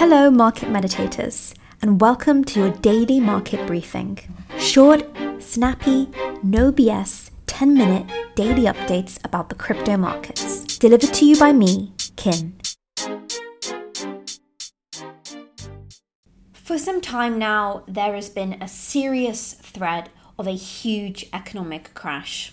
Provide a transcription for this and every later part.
Hello, market meditators, and welcome to your daily market briefing. Short, snappy, no BS, 10 minute daily updates about the crypto markets. Delivered to you by me, Kin. For some time now, there has been a serious threat of a huge economic crash.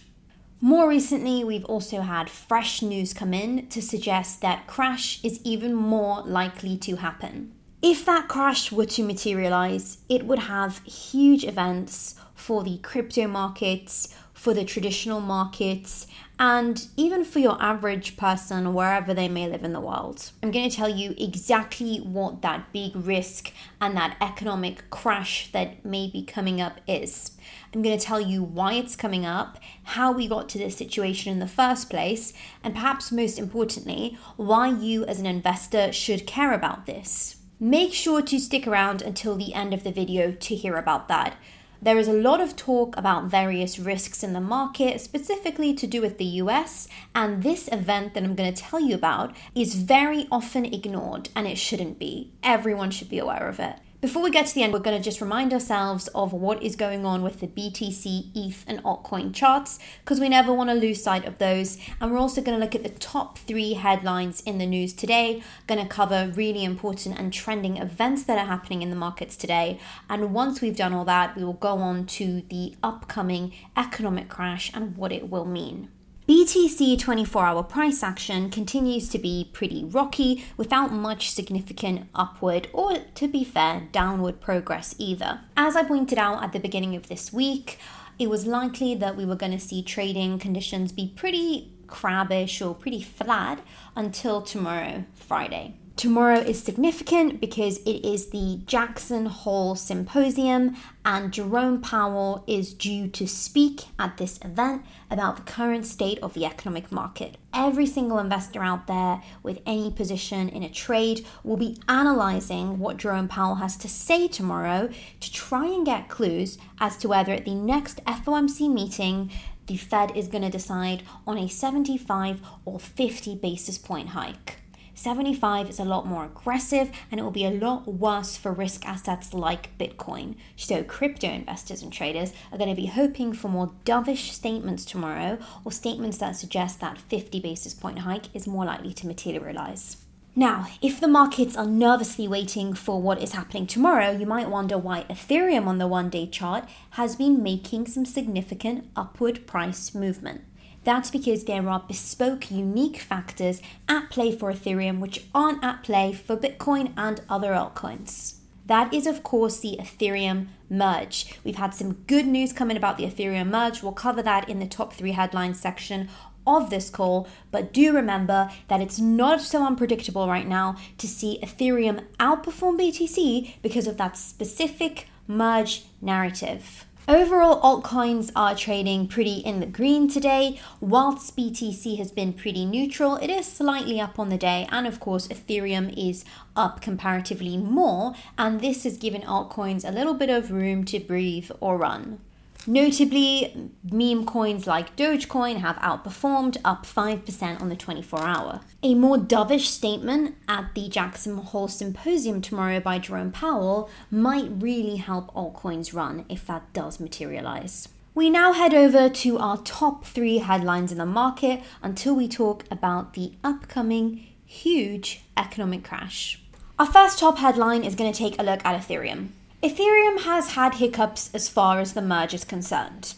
More recently, we've also had fresh news come in to suggest that crash is even more likely to happen. If that crash were to materialize, it would have huge events for the crypto markets, for the traditional markets, and even for your average person wherever they may live in the world. I'm going to tell you exactly what that big risk and that economic crash that may be coming up is. I'm going to tell you why it's coming up, how we got to this situation in the first place, and perhaps most importantly, why you as an investor should care about this. Make sure to stick around until the end of the video to hear about that. There is a lot of talk about various risks in the market, specifically to do with the US, and this event that I'm going to tell you about is very often ignored, and it shouldn't be. Everyone should be aware of it. Before we get to the end, we're going to just remind ourselves of what is going on with the BTC, ETH, and altcoin charts because we never want to lose sight of those. And we're also going to look at the top three headlines in the news today, going to cover really important and trending events that are happening in the markets today. And once we've done all that, we will go on to the upcoming economic crash and what it will mean. BTC 24 hour price action continues to be pretty rocky without much significant upward or, to be fair, downward progress either. As I pointed out at the beginning of this week, it was likely that we were going to see trading conditions be pretty crabbish or pretty flat until tomorrow, Friday. Tomorrow is significant because it is the Jackson Hole Symposium, and Jerome Powell is due to speak at this event about the current state of the economic market. Every single investor out there with any position in a trade will be analyzing what Jerome Powell has to say tomorrow to try and get clues as to whether at the next FOMC meeting the Fed is going to decide on a 75 or 50 basis point hike. 75 is a lot more aggressive and it will be a lot worse for risk assets like Bitcoin. So, crypto investors and traders are going to be hoping for more dovish statements tomorrow or statements that suggest that 50 basis point hike is more likely to materialize. Now, if the markets are nervously waiting for what is happening tomorrow, you might wonder why Ethereum on the one day chart has been making some significant upward price movement. That's because there are bespoke, unique factors at play for Ethereum which aren't at play for Bitcoin and other altcoins. That is, of course, the Ethereum merge. We've had some good news coming about the Ethereum merge. We'll cover that in the top three headlines section of this call, but do remember that it's not so unpredictable right now to see Ethereum outperform BTC because of that specific merge narrative. Overall, altcoins are trading pretty in the green today. Whilst BTC has been pretty neutral, it is slightly up on the day, and of course, Ethereum is up comparatively more, and this has given altcoins a little bit of room to breathe or run. Notably, meme coins like Dogecoin have outperformed, up 5% on the 24 hour. A more dovish statement at the Jackson Hole Symposium tomorrow by Jerome Powell might really help altcoins run if that does materialize. We now head over to our top three headlines in the market until we talk about the upcoming huge economic crash. Our first top headline is going to take a look at Ethereum. Ethereum has had hiccups as far as the merge is concerned.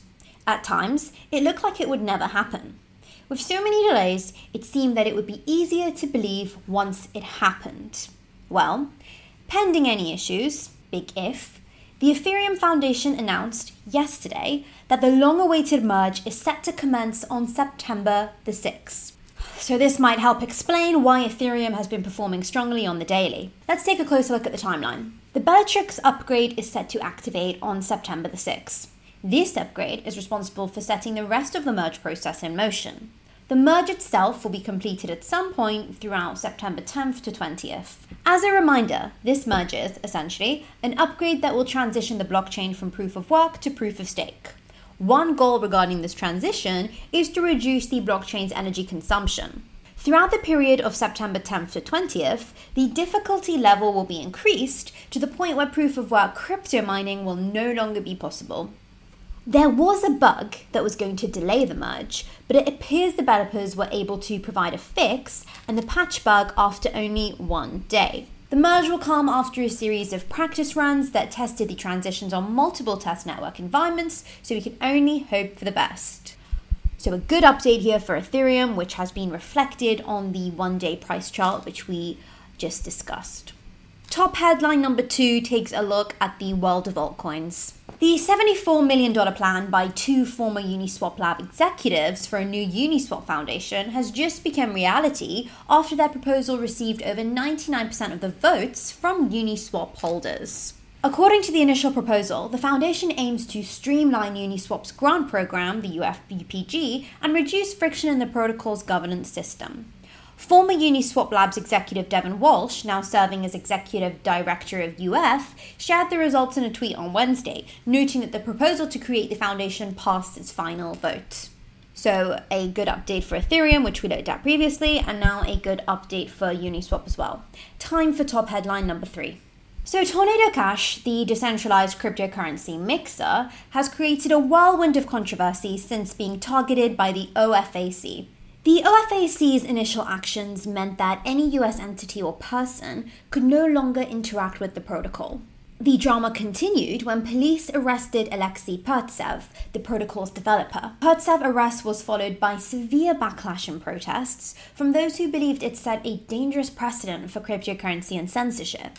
At times, it looked like it would never happen. With so many delays, it seemed that it would be easier to believe once it happened. Well, pending any issues, big if, the Ethereum Foundation announced yesterday that the long awaited merge is set to commence on September the 6th. So, this might help explain why Ethereum has been performing strongly on the daily. Let's take a closer look at the timeline. The Bellatrix upgrade is set to activate on September the 6th. This upgrade is responsible for setting the rest of the merge process in motion. The merge itself will be completed at some point throughout September 10th to 20th. As a reminder, this merge is, essentially, an upgrade that will transition the blockchain from proof of work to proof of stake. One goal regarding this transition is to reduce the blockchain's energy consumption. Throughout the period of September 10th to 20th, the difficulty level will be increased to the point where proof of work crypto mining will no longer be possible. There was a bug that was going to delay the merge, but it appears developers were able to provide a fix and the patch bug after only one day. The merge will come after a series of practice runs that tested the transitions on multiple test network environments, so we can only hope for the best. So, a good update here for Ethereum, which has been reflected on the one day price chart, which we just discussed. Top headline number two takes a look at the world of altcoins. The $74 million plan by two former Uniswap Lab executives for a new Uniswap foundation has just become reality after their proposal received over 99% of the votes from Uniswap holders. According to the initial proposal, the foundation aims to streamline Uniswap's grant program, the UFUPG, and reduce friction in the protocol's governance system. Former Uniswap Labs executive Devin Walsh, now serving as executive director of UF, shared the results in a tweet on Wednesday, noting that the proposal to create the foundation passed its final vote. So, a good update for Ethereum, which we looked at previously, and now a good update for Uniswap as well. Time for top headline number three. So, Tornado Cash, the decentralized cryptocurrency mixer, has created a whirlwind of controversy since being targeted by the OFAC. The OFAC's initial actions meant that any US entity or person could no longer interact with the protocol. The drama continued when police arrested Alexei Pertsev, the protocol's developer. Pertsev's arrest was followed by severe backlash and protests from those who believed it set a dangerous precedent for cryptocurrency and censorship.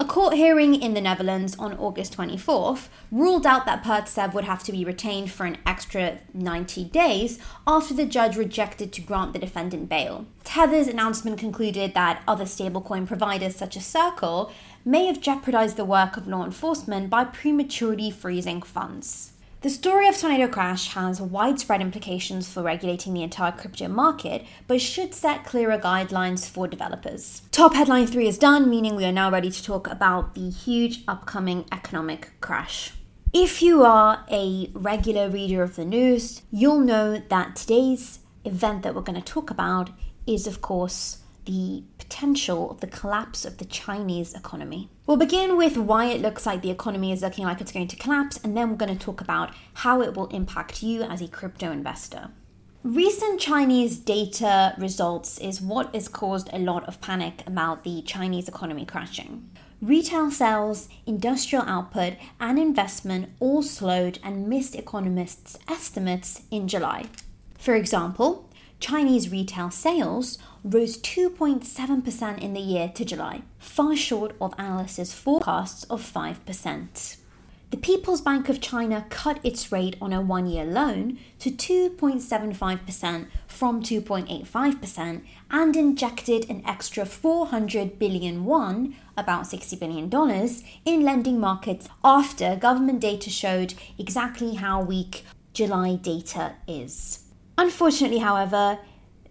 A court hearing in the Netherlands on August 24th ruled out that Pertsev would have to be retained for an extra 90 days after the judge rejected to grant the defendant bail. Tether's announcement concluded that other stablecoin providers such as Circle may have jeopardized the work of law enforcement by prematurely freezing funds. The story of Tornado Cash has widespread implications for regulating the entire crypto market, but should set clearer guidelines for developers. Top headline 3 is done, meaning we are now ready to talk about the huge upcoming economic crash. If you are a regular reader of the news, you'll know that today's event that we're going to talk about is, of course, the potential of the collapse of the Chinese economy. We'll begin with why it looks like the economy is looking like it's going to collapse, and then we're going to talk about how it will impact you as a crypto investor. Recent Chinese data results is what has caused a lot of panic about the Chinese economy crashing. Retail sales, industrial output, and investment all slowed and missed economists' estimates in July. For example, Chinese retail sales rose 2.7% in the year to July, far short of analysts' forecasts of 5%. The People's Bank of China cut its rate on a one year loan to 2.75% from 2.85% and injected an extra 400 billion won, about $60 billion, in lending markets after government data showed exactly how weak July data is. Unfortunately, however,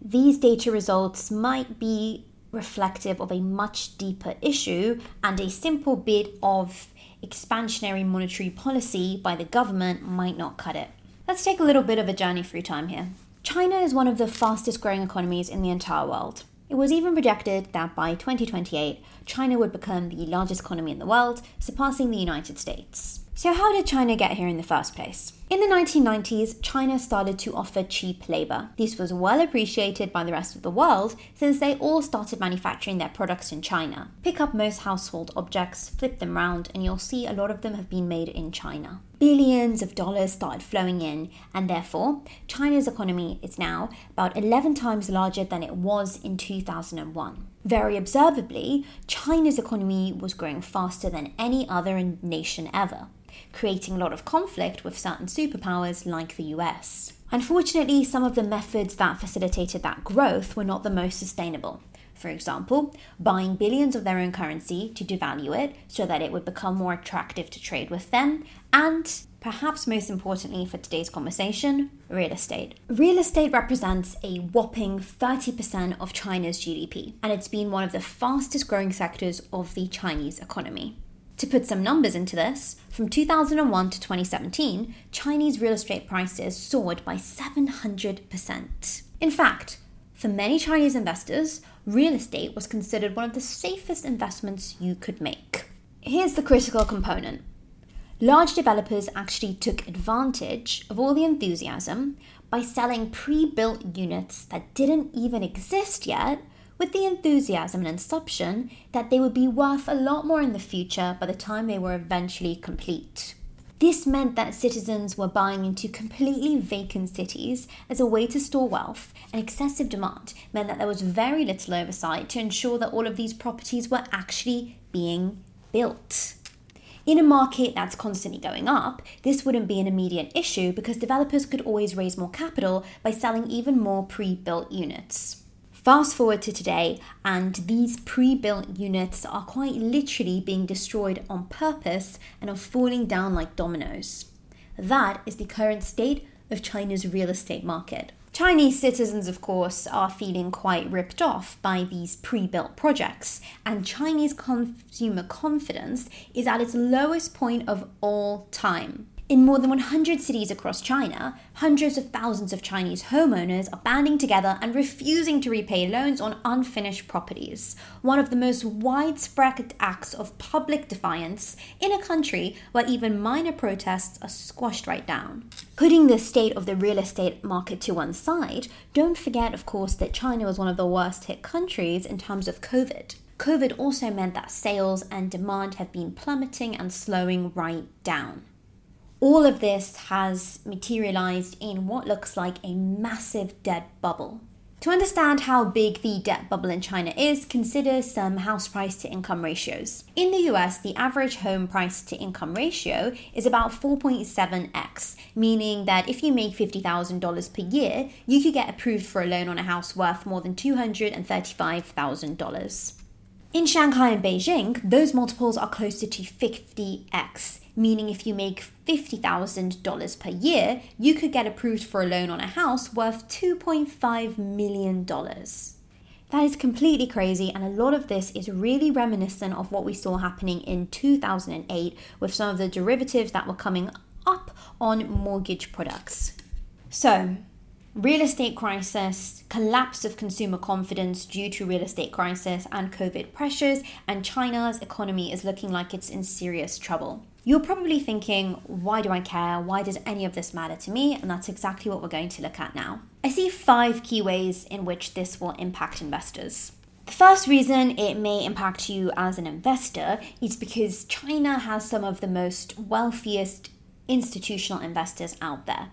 these data results might be reflective of a much deeper issue, and a simple bit of expansionary monetary policy by the government might not cut it. Let's take a little bit of a journey through time here. China is one of the fastest growing economies in the entire world. It was even projected that by 2028, China would become the largest economy in the world, surpassing the United States. So, how did China get here in the first place? In the 1990s, China started to offer cheap labor. This was well appreciated by the rest of the world since they all started manufacturing their products in China. Pick up most household objects, flip them around, and you'll see a lot of them have been made in China. Billions of dollars started flowing in, and therefore, China's economy is now about 11 times larger than it was in 2001. Very observably, China's economy was growing faster than any other nation ever creating a lot of conflict with certain superpowers like the US. Unfortunately, some of the methods that facilitated that growth were not the most sustainable. For example, buying billions of their own currency to devalue it so that it would become more attractive to trade with them, and perhaps most importantly for today's conversation, real estate. Real estate represents a whopping 30% of China's GDP, and it's been one of the fastest growing sectors of the Chinese economy. To put some numbers into this, from 2001 to 2017, Chinese real estate prices soared by 700%. In fact, For many Chinese investors, real estate was considered one of the safest investments you could make. Here's the critical component large developers actually took advantage of all the enthusiasm by selling pre built units that didn't even exist yet with the enthusiasm and assumption that they would be worth a lot more in the future by the time they were eventually complete. This meant that citizens were buying into completely vacant cities as a way to store wealth, and excessive demand meant that there was very little oversight to ensure that all of these properties were actually being built. In a market that's constantly going up, this wouldn't be an immediate issue because developers could always raise more capital by selling even more pre built units. Fast forward to today, and these pre built units are quite literally being destroyed on purpose and are falling down like dominoes. That is the current state of China's real estate market. Chinese citizens, of course, are feeling quite ripped off by these pre built projects, and Chinese consumer confidence is at its lowest point of all time. In more than 100 cities across China, hundreds of thousands of Chinese homeowners are banding together and refusing to repay loans on unfinished properties, one of the most widespread acts of public defiance in a country where even minor protests are squashed right down. Putting the state of the real estate market to one side, don't forget, of course, that China was one of the worst hit countries in terms of COVID. COVID also meant that sales and demand have been plummeting and slowing right down all of this has materialized in what looks like a massive debt bubble. To understand how big the debt bubble in China is, consider some house price to income ratios. In the US, the average home price to income ratio is about 4.7x, meaning that if you make $50,000 per year, you could get approved for a loan on a house worth more than $235,000. In Shanghai and Beijing, those multiples are closer to 50x, meaning if you make $50,000 per year, you could get approved for a loan on a house worth $2.5 million. That is completely crazy, and a lot of this is really reminiscent of what we saw happening in 2008 with some of the derivatives that were coming up on mortgage products. So, real estate crisis, collapse of consumer confidence due to real estate crisis and COVID pressures, and China's economy is looking like it's in serious trouble. You're probably thinking, why do I care? Why does any of this matter to me? And that's exactly what we're going to look at now. I see five key ways in which this will impact investors. The first reason it may impact you as an investor is because China has some of the most wealthiest institutional investors out there.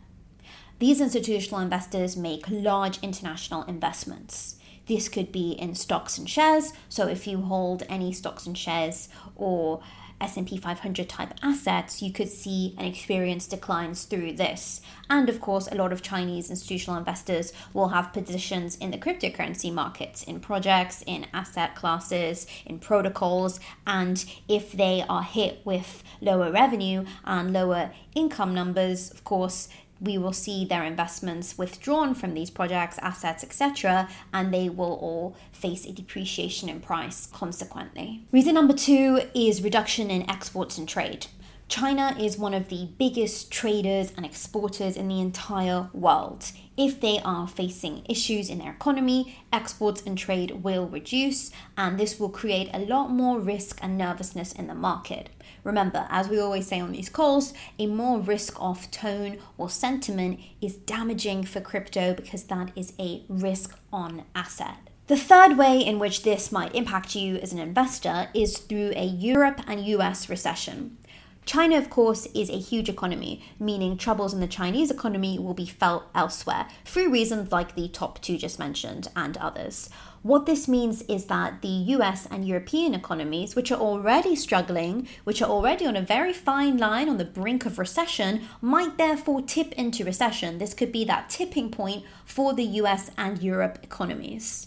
These institutional investors make large international investments. This could be in stocks and shares. So if you hold any stocks and shares or S&P 500 type assets, you could see and experience declines through this. And of course, a lot of Chinese institutional investors will have positions in the cryptocurrency markets, in projects, in asset classes, in protocols, and if they are hit with lower revenue and lower income numbers, of course, we will see their investments withdrawn from these projects, assets, etc., and they will all face a depreciation in price consequently. Reason number two is reduction in exports and trade. China is one of the biggest traders and exporters in the entire world. If they are facing issues in their economy, exports and trade will reduce, and this will create a lot more risk and nervousness in the market. Remember, as we always say on these calls, a more risk off tone or sentiment is damaging for crypto because that is a risk on asset. The third way in which this might impact you as an investor is through a Europe and US recession. China, of course, is a huge economy, meaning troubles in the Chinese economy will be felt elsewhere through reasons like the top two just mentioned and others. What this means is that the US and European economies, which are already struggling, which are already on a very fine line on the brink of recession, might therefore tip into recession. This could be that tipping point for the US and Europe economies.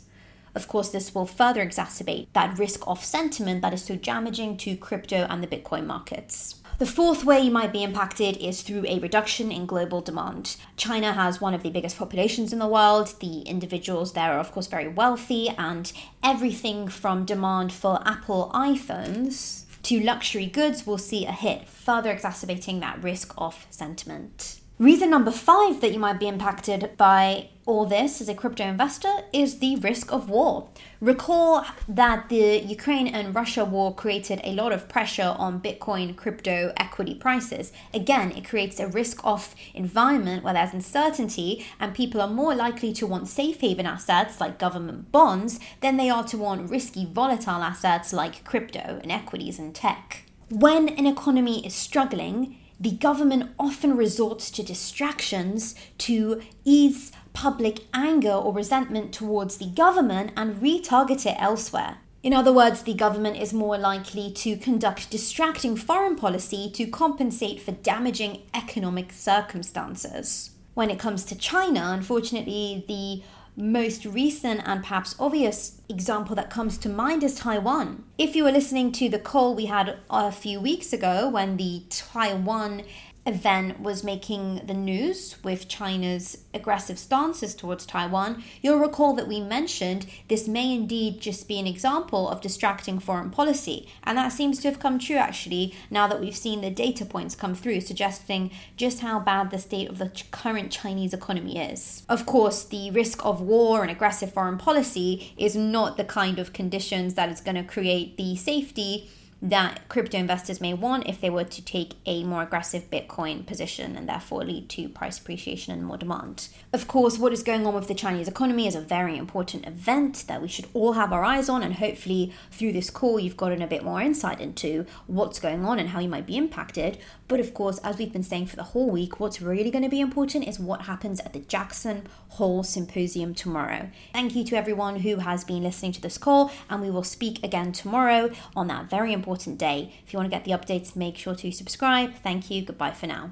Of course, this will further exacerbate that risk off sentiment that is so damaging to crypto and the Bitcoin markets. The fourth way you might be impacted is through a reduction in global demand. China has one of the biggest populations in the world. The individuals there are, of course, very wealthy, and everything from demand for Apple iPhones to luxury goods will see a hit, further exacerbating that risk off sentiment. Reason number five that you might be impacted by all this as a crypto investor is the risk of war. Recall that the Ukraine and Russia war created a lot of pressure on Bitcoin crypto equity prices. Again, it creates a risk off environment where there's uncertainty and people are more likely to want safe haven assets like government bonds than they are to want risky volatile assets like crypto and equities and tech. When an economy is struggling, the government often resorts to distractions to ease public anger or resentment towards the government and retarget it elsewhere. In other words, the government is more likely to conduct distracting foreign policy to compensate for damaging economic circumstances. When it comes to China, unfortunately, the most recent and perhaps obvious example that comes to mind is Taiwan. If you were listening to the call we had a few weeks ago when the Taiwan event was making the news with China's aggressive stances towards Taiwan, you'll recall that we mentioned this may indeed just be an example of distracting foreign policy. And that seems to have come true actually now that we've seen the data points come through, suggesting just how bad the state of the current Chinese economy is. Of course, the risk of war and aggressive foreign policy is not the kind of conditions that is going to create the safety that crypto investors may want if they were to take a more aggressive Bitcoin position and therefore lead to price appreciation and more demand. Of course, what is going on with the Chinese economy is a very important event that we should all have our eyes on, and hopefully, through this call, you've gotten a bit more insight into what's going on and how you might be impacted. But of course, as we've been saying for the whole week, what's really going to be important is what happens at the Jackson Hole Symposium tomorrow. Thank you to everyone who has been listening to this call, and we will speak again tomorrow on that very important day. If you want to get the updates, make sure to subscribe. Thank you. Goodbye for now.